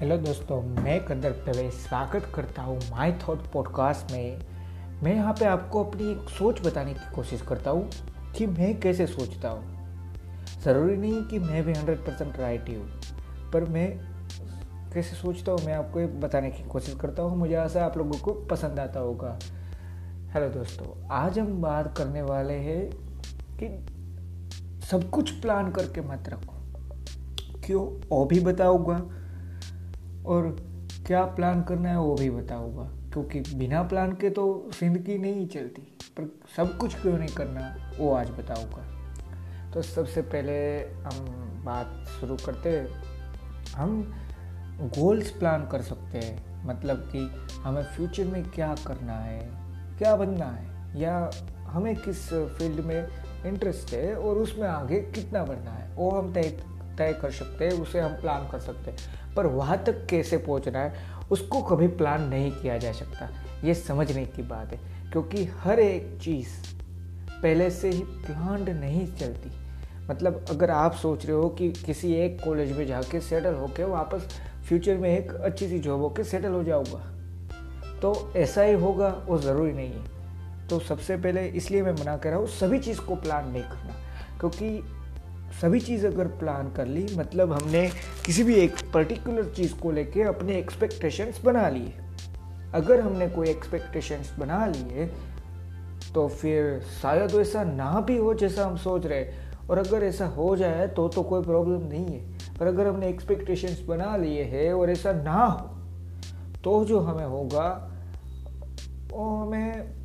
Hello दोस्तों, मैं कंदर दवे स्वागत करता हूँ माय थॉट पॉडकास्ट में। मैं यहाँ पे आपको अपनी एक सोच बताने की कोशिश करता हूँ कि मैं कैसे सोचता हूँ। ज़रूरी नहीं कि मैं भी हंड्रेड परसेंट राइट ही हूँ, पर मैं कैसे सोचता हूँ, मैं आपको बताने की कोशिश करता हूँ। मुझे आशा आप लोगों को पसंद आता होगा। हेलो दोस्तों, आज हम बात करने वाले हैं कि सब कुछ प्लान करके मत रखो। क्यों? वो भी बताऊँगा। और क्या प्लान करना है वो भी बताऊँगा क्योंकि बिना प्लान के तो ज़िंदगी नहीं चलती। पर सब कुछ क्यों नहीं करना, वो आज बताऊँगा तो सबसे पहले हम बात शुरू करते हम गोल्स प्लान कर सकते हैं। मतलब कि हमें फ्यूचर में क्या करना है, क्या बनना है, या हमें किस फ़ील्ड में इंटरेस्ट है और उसमें आगे कितना बढ़ना है, वो हम तय तय कर सकते हैं, उसे हम प्लान कर सकते हैं। पर वहाँ तक कैसे पहुँचना है, उसको कभी प्लान नहीं किया जा सकता। ये समझने की बात है, क्योंकि हर एक चीज़ पहले से ही प्लान नहीं चलती। मतलब अगर आप सोच रहे हो कि किसी एक कॉलेज में जाके सेटल होके वापस फ्यूचर में एक अच्छी सी जॉब होके सेटल हो जाऊँगा। तो ऐसा ही होगा, वो ज़रूरी नहीं है। तो सबसे पहले इसलिए मैं मना कर रहा हूँ, सभी चीज़ को प्लान नहीं करना, क्योंकि सभी चीज़ अगर प्लान कर ली मतलब हमने किसी भी एक पर्टिकुलर चीज़ को लेके अपने एक्सपेक्टेशंस बना लिए। अगर हमने कोई एक्सपेक्टेशंस बना लिए तो फिर शायद वैसा ना भी हो जैसा हम सोच रहे और अगर ऐसा हो जाए तो तो कोई प्रॉब्लम नहीं है। पर अगर हमने एक्सपेक्टेशंस बना लिए हैं और ऐसा ना हो तो जो हमें होगा, वो हमें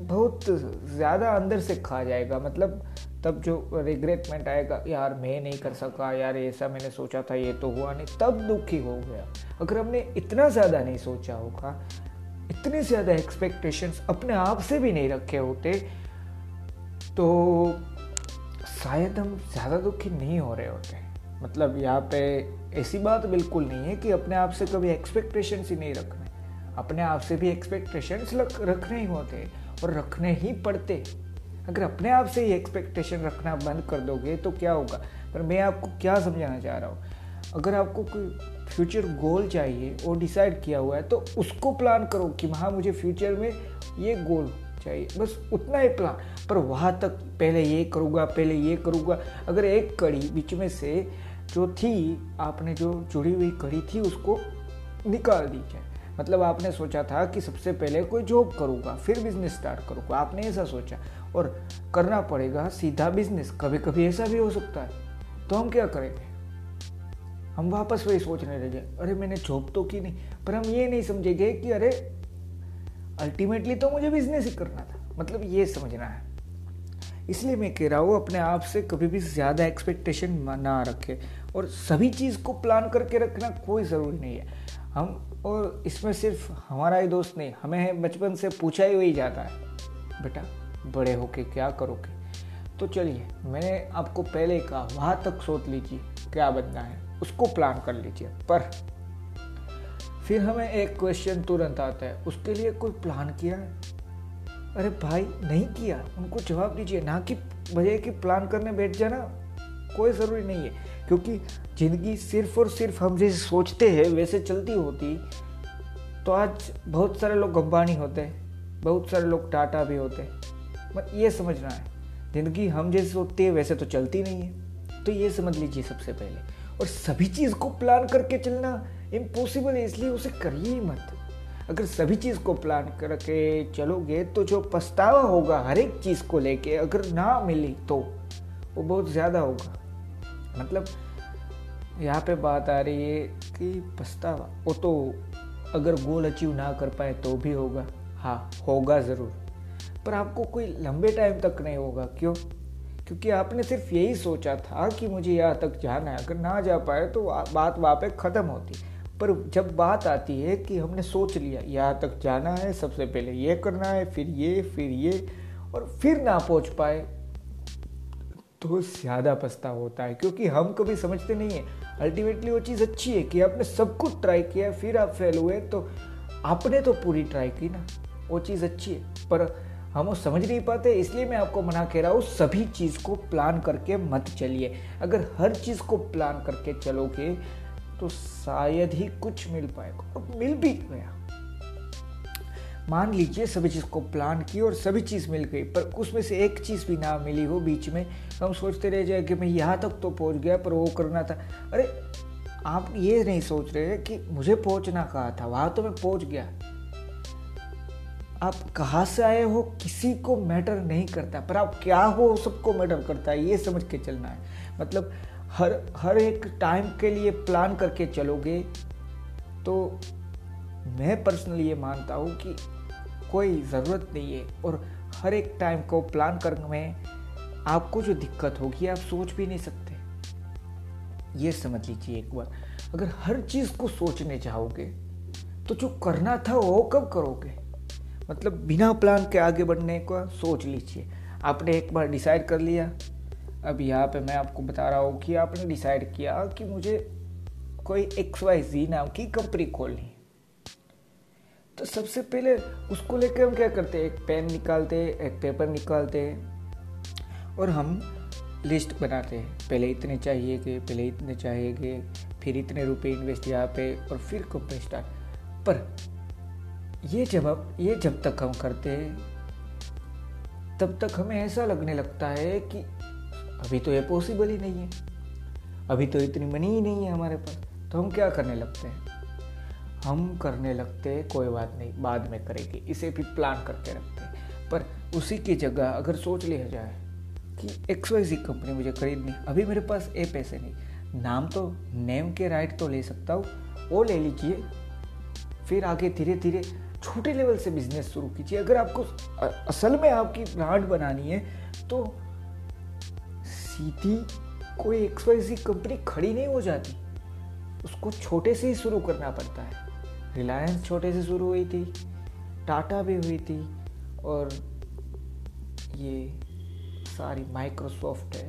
बहुत ज़्यादा अंदर से खा जाएगा। मतलब तब जो रिग्रेटमेंट आएगा, यार मैं नहीं कर सका, यार ऐसा मैंने सोचा था, ये तो हुआ नहीं, तब दुखी हो गया। अगर हमने इतना ज़्यादा नहीं सोचा होगा, इतने ज़्यादा एक्सपेक्टेशंस अपने आप से भी नहीं रखे होते तो शायद हम ज़्यादा दुखी नहीं हो रहे होते। मतलब यहाँ पे ऐसी बात बिल्कुल नहीं है कि अपने आप से कभी एक्सपेक्टेशंस ही नहीं रखने। अपने आप से भी एक्सपेक्टेशंस रखने ही होते और रखने ही पड़ते। अगर अपने आप से ही एक्सपेक्टेशन रखना बंद कर दोगे तो क्या होगा? पर मैं आपको क्या समझाना चाह रहा हूँ? अगर आपको कोई फ्यूचर गोल चाहिए और डिसाइड किया हुआ है तो उसको प्लान करो कि हाँ मुझे फ्यूचर में ये गोल चाहिए। बस उतना ही प्लान पर वहाँ तक पहले ये करूँगा, पहले ये करूँगा। अगर एक कड़ी बीच में से जो थी, आपने जो जुड़ी हुई कड़ी थी, उसको निकाल दी जाए। मतलब आपने सोचा था कि सबसे पहले कोई जॉब करूँगा, फिर बिज़नेस स्टार्ट करूँगा। आपने ऐसा सोचा। और करना पड़ेगा सीधा बिज़नेस कभी कभी ऐसा भी हो सकता है। तो हम क्या करेंगे हम वापस वही सोचने लगे अरे, मैंने जॉब तो की नहीं। पर हम ये नहीं समझेंगे कि, अरे अल्टीमेटली तो मुझे बिज़नेस ही करना था। मतलब ये समझना है। इसलिए मैं कह रहा हूँ, अपने आप से कभी भी ज़्यादा एक्सपेक्टेशन ना रखे और सभी चीज़ को प्लान करके रखना कोई ज़रूरी नहीं है। हम, और इसमें सिर्फ़ हमारा ही दोस्त नहीं, हमें बचपन से पूछा ही वही जाता है। बेटा बड़े होके क्या करोगे? तो चलिए, मैंने आपको पहले कहा वहाँ तक सोच लीजिए, क्या बनना है, उसको प्लान कर लीजिए। पर फिर हमें एक क्वेश्चन तुरंत आता है, उसके लिए कोई प्लान किया है? अरे भाई, नहीं किया। उनको जवाब दीजिए, ना कि वजह कि प्लान करने बैठ जाना, कोई ज़रूरी नहीं है। क्योंकि ज़िंदगी सिर्फ़ और सिर्फ़ हम जैसे सोचते हैं, वैसे चलती होती। तो आज बहुत सारे लोग अंबानी होते हैं, बहुत सारे लोग टाटा भी होते बट ये समझना है। ज़िंदगी हम जैसे सोचते हैं, वैसे तो चलती नहीं है। तो ये समझ लीजिए सबसे पहले। और सभी चीज़ को प्लान करके चलना इम्पॉसिबल है, इसलिए उसे करिए ही मत। अगर सभी चीज़ को प्लान करके चलोगे तो जो पछतावा होगा हर एक चीज़ को लेके, अगर ना मिली तो वो बहुत ज़्यादा होगा। मतलब यहाँ पे बात आ रही है कि पछतावा, वो तो अगर गोल अचीव ना कर पाए तो भी होगा। हाँ होगा ज़रूर। पर आपको कोई लंबे टाइम तक नहीं होगा। क्यों? क्योंकि आपने सिर्फ़ यही सोचा था कि मुझे यहाँ तक जाना है। अगर ना जा पाए तो बात वहाँ पे ख़त्म होती। पर जब बात आती है कि हमने सोच लिया, यहाँ तक जाना है, सबसे पहले ये करना है, फिर ये फिर ये, और फिर ना पहुँच पाए तो ज़्यादा पछता होता है। क्योंकि हम कभी समझते नहीं है। अल्टीमेटली वो चीज़ अच्छी है कि आपने सब कुछ ट्राई किया, फिर आप फेल हुए तो आपने तो पूरी ट्राई की ना। वो चीज़ अच्छी है। पर हम वो समझ नहीं पाते, इसलिए मैं आपको मना कह रहा हूँ, सभी चीज़ को प्लान करके मत चलिए। अगर हर चीज़ को प्लान करके चलोगे तो शायद ही कुछ मिल पाएगा, और मिल भी गया। मान लीजिए सभी चीज़ को प्लान की और सभी चीज़ मिल गई, पर उसमें से एक चीज़ भी ना मिली हो बीच में तो हम सोचते रह जाए कि मैं यहाँ तक तो पहुँच गया, पर वो करना था। अरे, आप ये नहीं सोच रहे कि मुझे पहुँचना कहा था? वहाँ तो मैं पहुँच गया। आप कहाँ से आए हो? किसी को मैटर नहीं करता। पर आप क्या हो, सबको मैटर करता है, ये समझ के चलना है। मतलब हर हर एक टाइम के लिए प्लान करके चलोगे तो मैं पर्सनली ये मानता हूँ कि कोई ज़रूरत नहीं है। और हर एक टाइम को प्लान करने में आपको जो दिक्कत होगी, आप सोच भी नहीं सकते। ये समझ लीजिए एक बार अगर हर चीज़ को सोचने चाहोगे तो जो करना था वो कब करोगे? मतलब बिना प्लान के आगे बढ़ने का सोच लीजिए। आपने एक बार डिसाइड कर लिया। अब यहाँ पे मैं आपको बता रहा हूँ कि आपने डिसाइड किया कि मुझे कोई एक्स वाई जी नाम की कंपनी खोलनी तो सबसे पहले उसको लेकर हम क्या करते हैं? एक पेन निकालते हैं एक पेपर निकालते हैं और हम लिस्ट बनाते हैं। पहले इतने चाहिए कि, पहले इतने चाहिए गए फिर इतने रुपए इन्वेस्ट यहाँ पे और फिर कंपनी स्टार्ट पर ये जब ये जब तक हम करते हैं, तब तक हमें ऐसा लगने लगता है कि अभी तो ये पॉसिबल ही नहीं है। अभी तो इतनी मनी ही नहीं है हमारे पास। तो हम क्या करने लगते हैं? हम करने लगते हैं, कोई बात नहीं, बाद में करेंगे। इसे भी प्लान करके रखते हैं। पर उसी की जगह अगर सोच लिया जाए कि एक्स वाई जी कंपनी मुझे खरीदनी अभी मेरे पास ए पैसे नहीं। नाम तो नेम के राइट तो ले सकता हूँ, वो ले लीजिए। फिर आगे धीरे धीरे छोटे लेवल से बिज़नेस शुरू कीजिए। अगर आपको असल में आपकी ब्रांड बनानी है तो सीधी कोई एक्स वाई जी कंपनी खड़ी नहीं हो जाती। उसको छोटे से ही शुरू करना पड़ता है। रिलायंस छोटे से शुरू हुई थी टाटा भी हुई थी, और ये सारी माइक्रोसॉफ्ट है,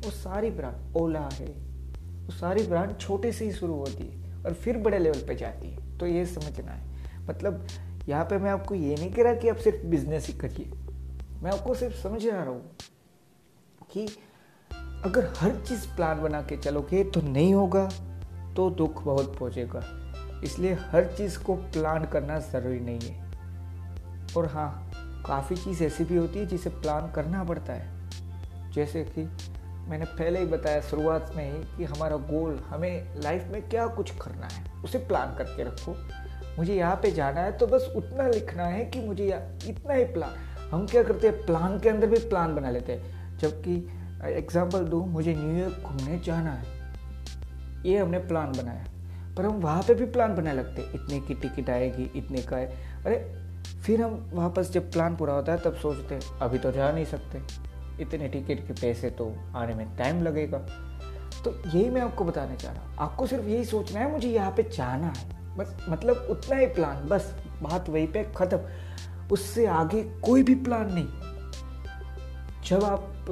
वो सारी ब्रांड ओला है, वो सारी ब्रांड छोटे से ही शुरू होती है और फिर बड़े लेवल पे जाती है। तो ये समझना है। मतलब यहाँ पे मैं आपको ये नहीं कह रहा कि आप सिर्फ़ बिज़नेस ही करिए। मैं आपको सिर्फ़ समझ रहा हूँ कि अगर हर चीज़ प्लान बना के चलोगे तो नहीं होगा तो दुख बहुत पहुँचेगा। इसलिए हर चीज़ को प्लान करना ज़रूरी नहीं है। और हाँ काफ़ी चीज़ ऐसी भी होती है जिसे प्लान करना पड़ता है। जैसे कि मैंने पहले ही बताया शुरुआत में ही कि हमारा गोल हमें लाइफ में क्या कुछ करना है, उसे प्लान करके रखो। मुझे यहाँ पे जाना है तो बस उतना लिखना है कि मुझे इतना ही प्लान हम क्या करते हैं प्लान के अंदर भी प्लान बना लेते हैं. जबकि एग्ज़ाम्पल दूँ, मुझे न्यूयॉर्क घूमने जाना है. ये हमने प्लान बनाया. पर हम वहाँ पे भी प्लान बनाने लगते इतने की टिकट आएगी, इतने का है. अरे, फिर हम वापस जब प्लान पूरा होता है, तब सोचते हैं, अभी तो जा नहीं सकते. इतने टिकट के पैसे तो आने में टाइम लगेगा. तो यही मैं आपको बताने चाह रहा हूँ. आपको सिर्फ़ यही सोचना है, मुझे यहाँ पे जाना है. बस मतलब उतना ही प्लान बस, बात वहीं पे ख़त्म। उससे आगे कोई भी प्लान नहीं। जब आप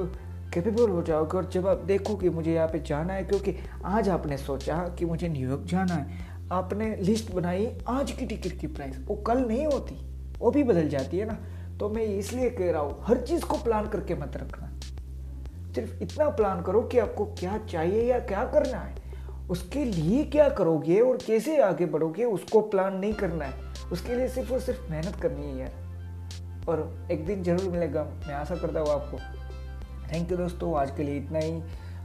कैपेबल हो जाओगे और जब आप देखो कि मुझे यहाँ पे जाना है, क्योंकि आज आपने सोचा कि मुझे न्यूयॉर्क जाना है। आपने लिस्ट बनाई, आज की टिकट की प्राइस वो कल नहीं होती, वो भी बदल जाती है ना। तो मैं इसलिए कह रहा हूँ, हर चीज़ को प्लान करके मत रखना। सिर्फ़ इतना प्लान करो कि आपको क्या चाहिए या क्या करना है। उसके लिए क्या करोगे और कैसे आगे बढ़ोगे, उसको प्लान नहीं करना है। उसके लिए सिर्फ़ और सिर्फ़ मेहनत करनी है यार और एक दिन ज़रूर मिलेगा, मैं आशा करता हूँ आपको। थैंक यू दोस्तों, आज के लिए इतना ही।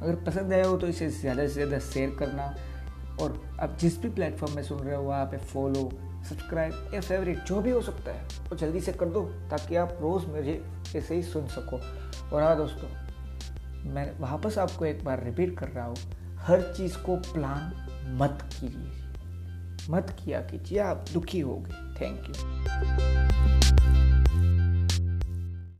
अगर पसंद आया हो तो इसे ज़्यादा से ज़्यादा शेयर करना। और आप जिस भी प्लेटफॉर्म में सुन रहे हो, वहाँ पे फॉलो सब्सक्राइब या फेवरेट जो भी हो सकता है, वो तो जल्दी से कर दो, ताकि आप रोज़ मुझे ऐसे ही सुन सको। और हाँ दोस्तों, मैं वापस आपको एक बार रिपीट कर रहा हूँ। हर चीज़ को प्लान मत कीजिए। मत किया कीजिए, आप दुखी हो गए। Thank you